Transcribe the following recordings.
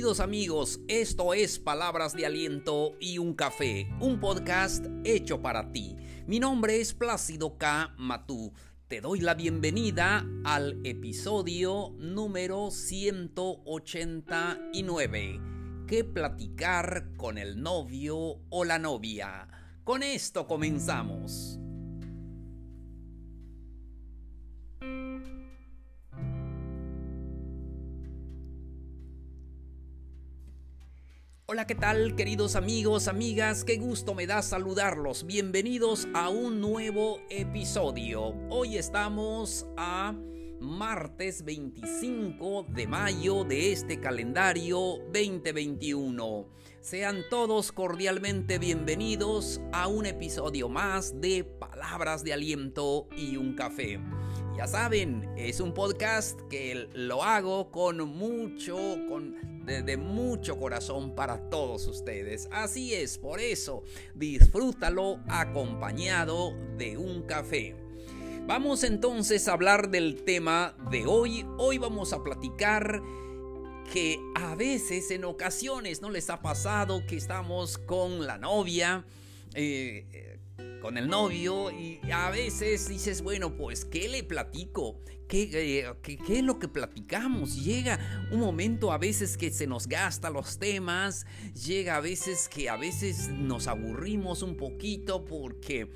Queridos amigos, esto es Palabras de Aliento y un Café, un podcast hecho para ti. Mi nombre es Plácido K. Matú. Te doy la bienvenida al episodio número 189. ¿Qué platicar con el novio o la novia? Con esto comenzamos. Hola, ¿qué tal queridos amigos, amigas? Qué gusto me da saludarlos. Bienvenidos a un nuevo episodio. Hoy estamos a martes 25 de mayo de este calendario 2021. Sean todos cordialmente bienvenidos a un episodio más de Palabras de Aliento y un Café. Ya saben, es un podcast que lo hago con mucho, con de, mucho corazón para todos ustedes. Así es, por eso disfrútalo acompañado de un café. Vamos entonces a hablar del tema de hoy. Hoy vamos a platicar que a veces, en ocasiones, ¿no les ha pasado que estamos con la novia? Eh, con el novio y a veces dices, bueno, pues, ¿qué le platico? ¿Qué, eh, qué, es lo que platicamos? Llega un momento a veces que se nos gasta los temas, llega a veces que a veces nos aburrimos un poquito porque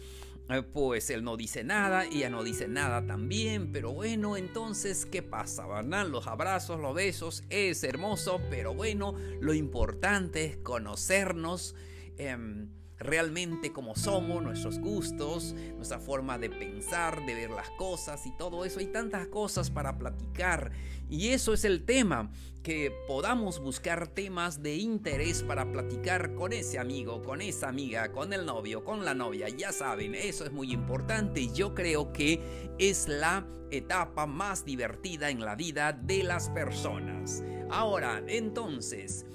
eh, pues él no dice nada, ella no dice nada también, pero bueno, entonces, ¿qué pasa? ¿Verdad? Los abrazos, los besos, es hermoso, pero bueno, lo importante es conocernos. Em, realmente como somos, nuestros gustos, nuestra forma de pensar, de ver las cosas y todo eso. Hay tantas cosas para platicar y eso es el tema, que podamos buscar temas de interés para platicar con ese amigo, con esa amiga, con el novio, con la novia. Ya saben, eso es muy importante y yo creo que es la etapa más divertida en la vida de las personas. Ahora, entonces,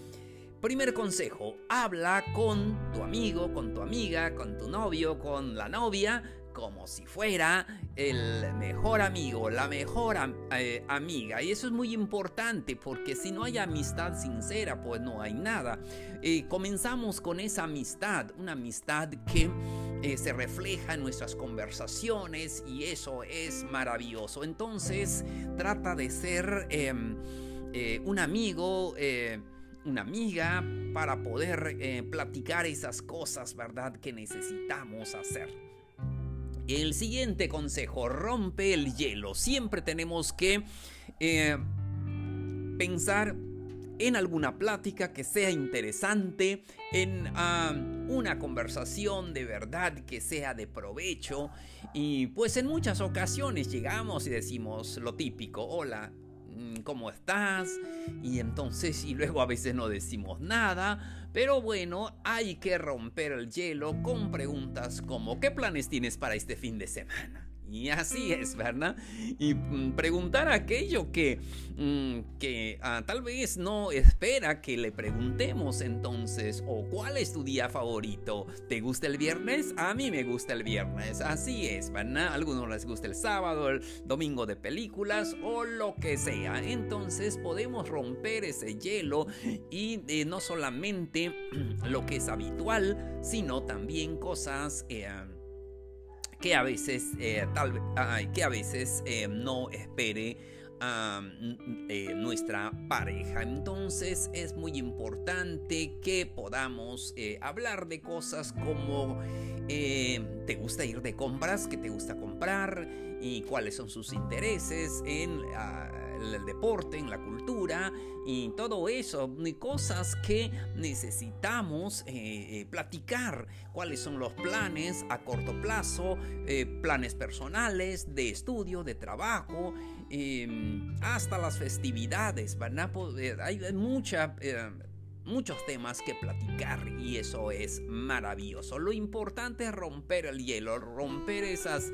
Primer consejo, habla con tu amigo, con tu amiga, con tu novio, con la novia, como si fuera el mejor amigo, la mejor eh, amiga. Y eso es muy importante porque si no hay amistad sincera, pues no hay nada. Eh, comenzamos con esa amistad, una amistad que eh, se refleja en nuestras conversaciones y eso es maravilloso. Entonces trata de ser em, un amigo una amiga para poder eh, platicar esas cosas, ¿verdad? Que necesitamos hacer. El siguiente consejo, rompe el hielo. Siempre tenemos que eh, pensar en alguna plática que sea interesante, en ah, una conversación de verdad que sea de provecho. Y pues en muchas ocasiones llegamos y decimos lo típico, hola, ¿cómo estás? Y entonces, y luego a veces no decimos nada, pero bueno, hay que romper el hielo con preguntas como ¿qué planes tienes para este fin de semana? Y así es, ¿verdad? Y mm, preguntar aquello que, mm, que ah, tal vez no espera que le preguntemos entonces, o cuál es tu día favorito. ¿Te gusta el viernes? A mí me gusta el viernes, así es, ¿verdad? A algunos les gusta el sábado, el domingo de películas o lo que sea. Entonces podemos romper ese hielo y eh, no solamente lo que es habitual, sino también cosas... Eh, que a veces, eh, tal, que a veces eh, no espere a eh, nuestra pareja. Entonces es muy importante que podamos hablar de cosas como te gusta ir de compras, qué te gusta comprar y cuáles son sus intereses en ah, el deporte, en la cultura y todo eso, cosas que necesitamos eh, eh, platicar, cuáles son los planes a corto plazo, eh, planes personales, de estudio, de trabajo, em, hasta las festividades, Hay mucha muchos temas que platicar y eso es maravilloso. Lo importante es romper el hielo, romper esas,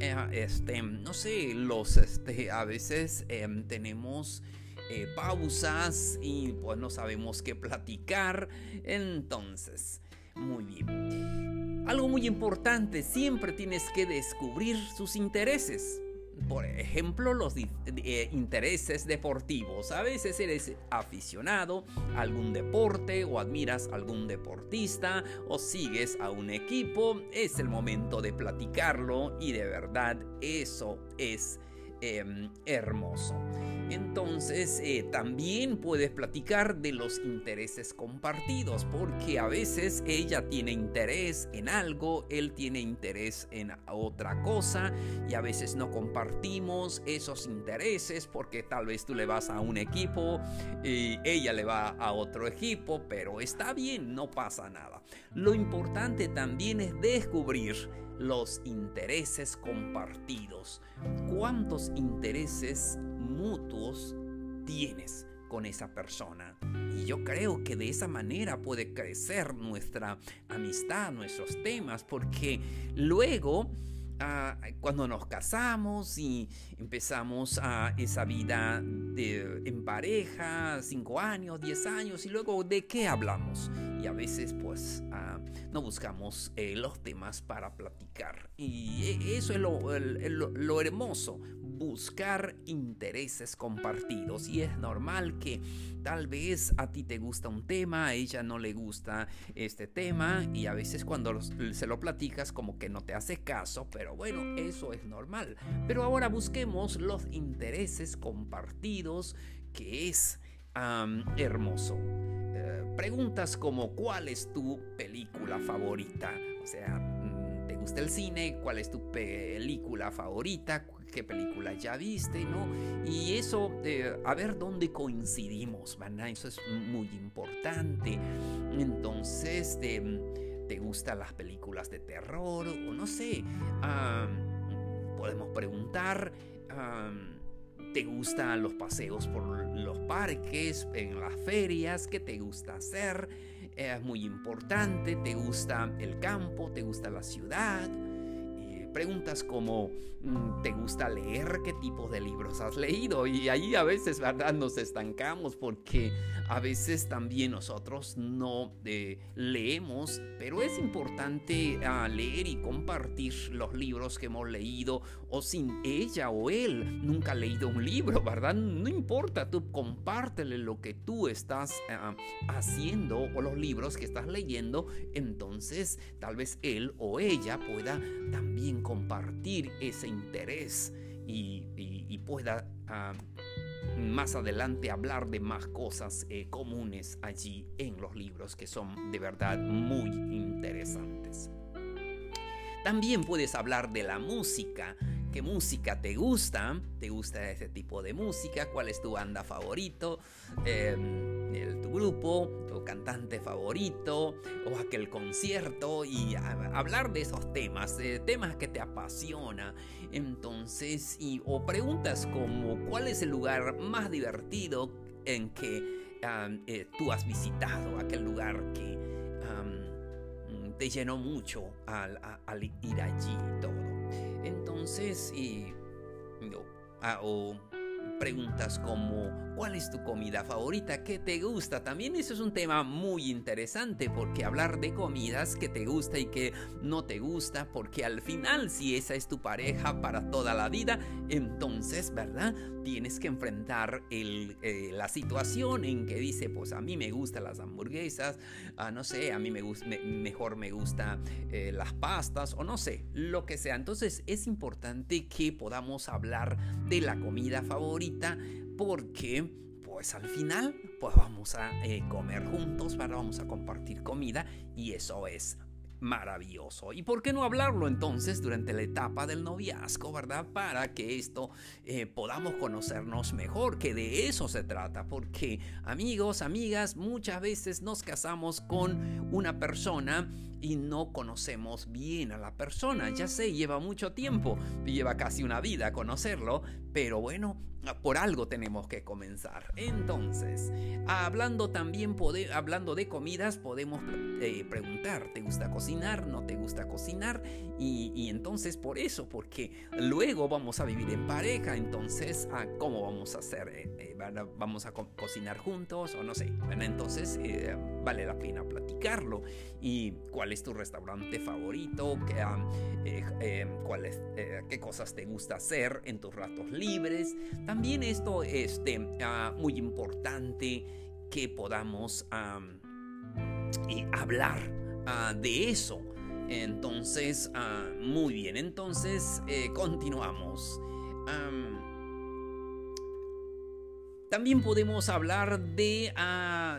eh, este, no sé, los, este, a veces em, tenemos eh, pausas y pues no sabemos qué platicar. Entonces, muy bien. Algo muy importante, siempre tienes que descubrir sus intereses. Por ejemplo, los eh, intereses deportivos. A veces eres aficionado a algún deporte o admiras a algún deportista o sigues a un equipo. Es el momento de platicarlo y de verdad eso es Em, hermoso. Entonces eh, también puedes platicar de los intereses compartidos, porque a veces ella tiene interés en algo, él tiene interés en otra cosa, y a veces no compartimos esos intereses porque tal vez tú le vas a un equipo y ella le va a otro equipo, pero está bien, no pasa nada. Lo importante también es descubrir los intereses compartidos. ¿Cuántos intereses mutuos tienes con esa persona? Y yo creo que de esa manera puede crecer nuestra amistad, nuestros temas, porque luego cuando nos casamos y empezamos a esa vida de, en pareja, 5 años, 10 años, y luego de qué hablamos. Y a veces pues ah, no buscamos eh, los temas para platicar. Y e, eso es lo hermoso, buscar intereses compartidos. Y es normal que tal vez a ti te gusta un tema, a ella no le gusta este tema y a veces cuando se lo platicas como que no te hace caso, pero bueno, eso es normal. Pero ahora busquemos los intereses compartidos que es hermoso. Eh, preguntas como ¿cuál es tu película favorita? O sea, mm, ¿te gusta el cine? ¿Cuál es tu película favorita? qué película ya viste, ¿no? Y eso, a ver dónde coincidimos, ¿verdad? Eso es muy importante. Entonces, ¿te, gustan las películas de terror? O no sé, podemos preguntar... ¿Te gustan los paseos por los parques, en las ferias? ¿Qué te gusta hacer? Es muy importante. ¿Te gusta el campo? ¿Te gusta la ciudad? Preguntas como mm, ¿te gusta leer? ¿Qué tipo de libros has leído? Y ahí a veces, ¿verdad? Nos estancamos porque a veces también nosotros no eh, leemos, pero es importante ah, leer y compartir los libros que hemos leído o sin ella o él nunca ha leído un libro, ¿verdad? No importa, tú compártele lo que tú estás ah, haciendo o los libros que estás leyendo, entonces tal vez él o ella pueda también compartir ese interés y, pueda ah, más adelante hablar de más cosas eh, comunes allí en los libros que son de verdad muy interesantes. También puedes hablar de la música. ¿Qué música te gusta? ¿Te gusta ese tipo de música? ¿Cuál es tu banda favorito? Em, tu grupo, tu cantante favorito o aquel concierto y hablar de esos temas, temas que te apasiona. Entonces, y, o preguntas como ¿cuál es el lugar más divertido en que eh, tú has visitado? Aquel lugar que te llenó mucho al, ir allí todo. Entonces, y, ah, o preguntas como ¿cuál es tu comida favorita? ¿Qué te gusta? También eso es un tema muy interesante porque hablar de comidas que te gusta y que no te gusta, porque al final si esa es tu pareja para toda la vida, entonces, ¿verdad? Tienes que enfrentar eh, la situación en que dice, pues a mí me gustan las hamburguesas, ah, no sé, a mí me gusta, mejor me gusta eh, las pastas o no sé, lo que sea. Entonces es importante que podamos hablar de la comida favorita porque pues al final pues vamos a eh, comer juntos, vamos a compartir comida y eso es maravilloso. ¿Y por qué no hablarlo entonces durante la etapa del noviazgo, verdad? Para que esto eh, podamos conocernos mejor, que de eso se trata. Porque amigos, amigas, muchas veces nos casamos con una persona y no conocemos bien a la persona. Ya sé, lleva mucho tiempo, lleva casi una vida conocerlo, pero bueno, por algo tenemos que comenzar. Entonces, hablando también, hablando de comidas, podemos eh, preguntar, ¿te gusta cocinar? ¿No te gusta cocinar? Y, entonces por eso, porque luego vamos a vivir en pareja, entonces, ah, ¿cómo vamos a hacer? Eh, eh, ¿Vamos a cocinar juntos o no sé? Entonces, vale la pena platicarlo. ¿Y cuál es tu restaurante favorito? ¿Qué, eh, eh, eh, qué cosas te gusta hacer en tus ratos libres? También esto es este, ah, muy importante que podamos hablar ah, de eso. Entonces, ah, muy bien, entonces continuamos. También podemos hablar de,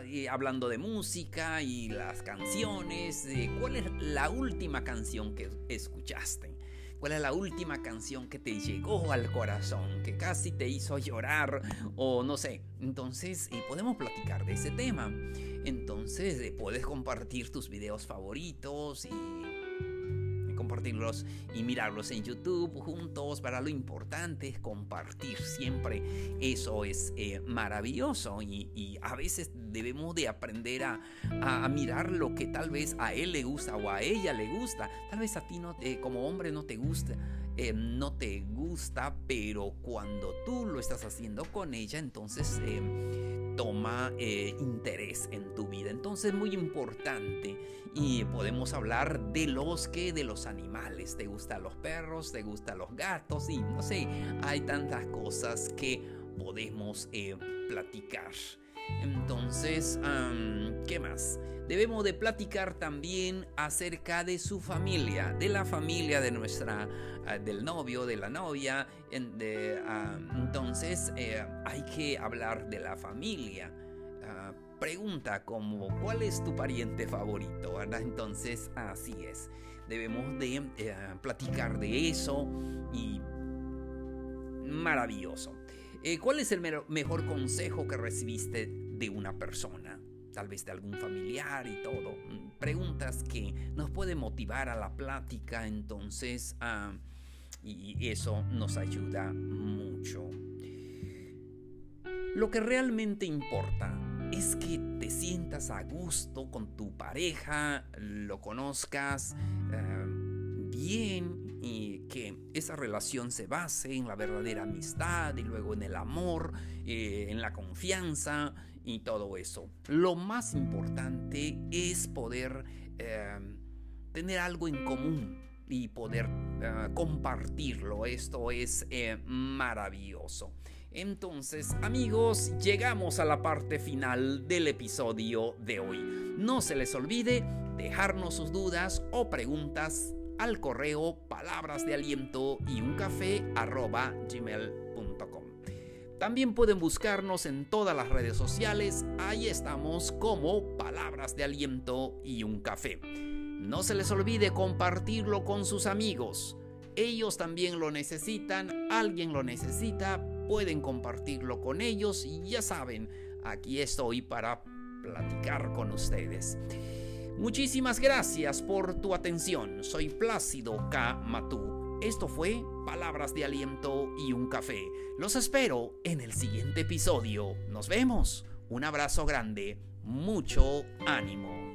ah, hablando de música y las canciones, cuál es la última canción que escuchaste. ¿Cuál es la última canción que te llegó al corazón, que casi te hizo llorar o no sé? Entonces, eh, podemos platicar de ese tema. Entonces, eh, puedes compartir tus videos favoritos y compartirlos y mirarlos en YouTube juntos. Para lo importante es compartir siempre. Eso es eh, maravilloso y, a veces debemos de aprender a, mirar lo que tal vez a él le gusta o a ella le gusta. Tal vez a ti no como hombre no te gusta. Eh, no te gusta, pero cuando tú lo estás haciendo con ella, entonces eh, toma interés en tu vida. Entonces, muy importante y podemos hablar de los que de los animales. ¿Te gustan los perros? ¿Te gustan los gatos? Y no sé, hay tantas cosas que podemos eh, platicar. Entonces, ¿qué más? Debemos de platicar también acerca de su familia, de la familia de nuestra, ah, del novio, de la novia. entonces, eh, hay que hablar de la familia pregunta como ¿cuál es tu pariente favorito? Entonces así es. Debemos de eh, platicar de eso y maravilloso. Eh, ¿Cuál es el mejor consejo que recibiste de una persona? Tal vez de algún familiar y todo. Mm, preguntas que nos pueden motivar a la plática entonces ah, y eso nos ayuda mucho. Lo que realmente importa es que te sientas a gusto con tu pareja, lo conozcas eh, bien y que esa relación se base en la verdadera amistad y luego en el amor, eh, en la confianza y todo eso. Lo más importante es poder eh, tener algo en común y poder compartirlo. Esto es maravilloso. Entonces, amigos, llegamos a la parte final del episodio de hoy. No se les olvide dejarnos sus dudas o preguntas al correo palabras de aliento y un café gmail.com. También pueden buscarnos en todas las redes sociales, ahí estamos como palabras de aliento y un café. No se les olvide compartirlo con sus amigos. Ellos también lo necesitan, alguien lo necesita, pueden compartirlo con ellos y ya saben, aquí estoy para platicar con ustedes. Muchísimas gracias por tu atención. Soy Plácido K. Matú. Esto fue Palabras de Aliento y un Café. Los espero en el siguiente episodio. Nos vemos. Un abrazo grande. Mucho ánimo.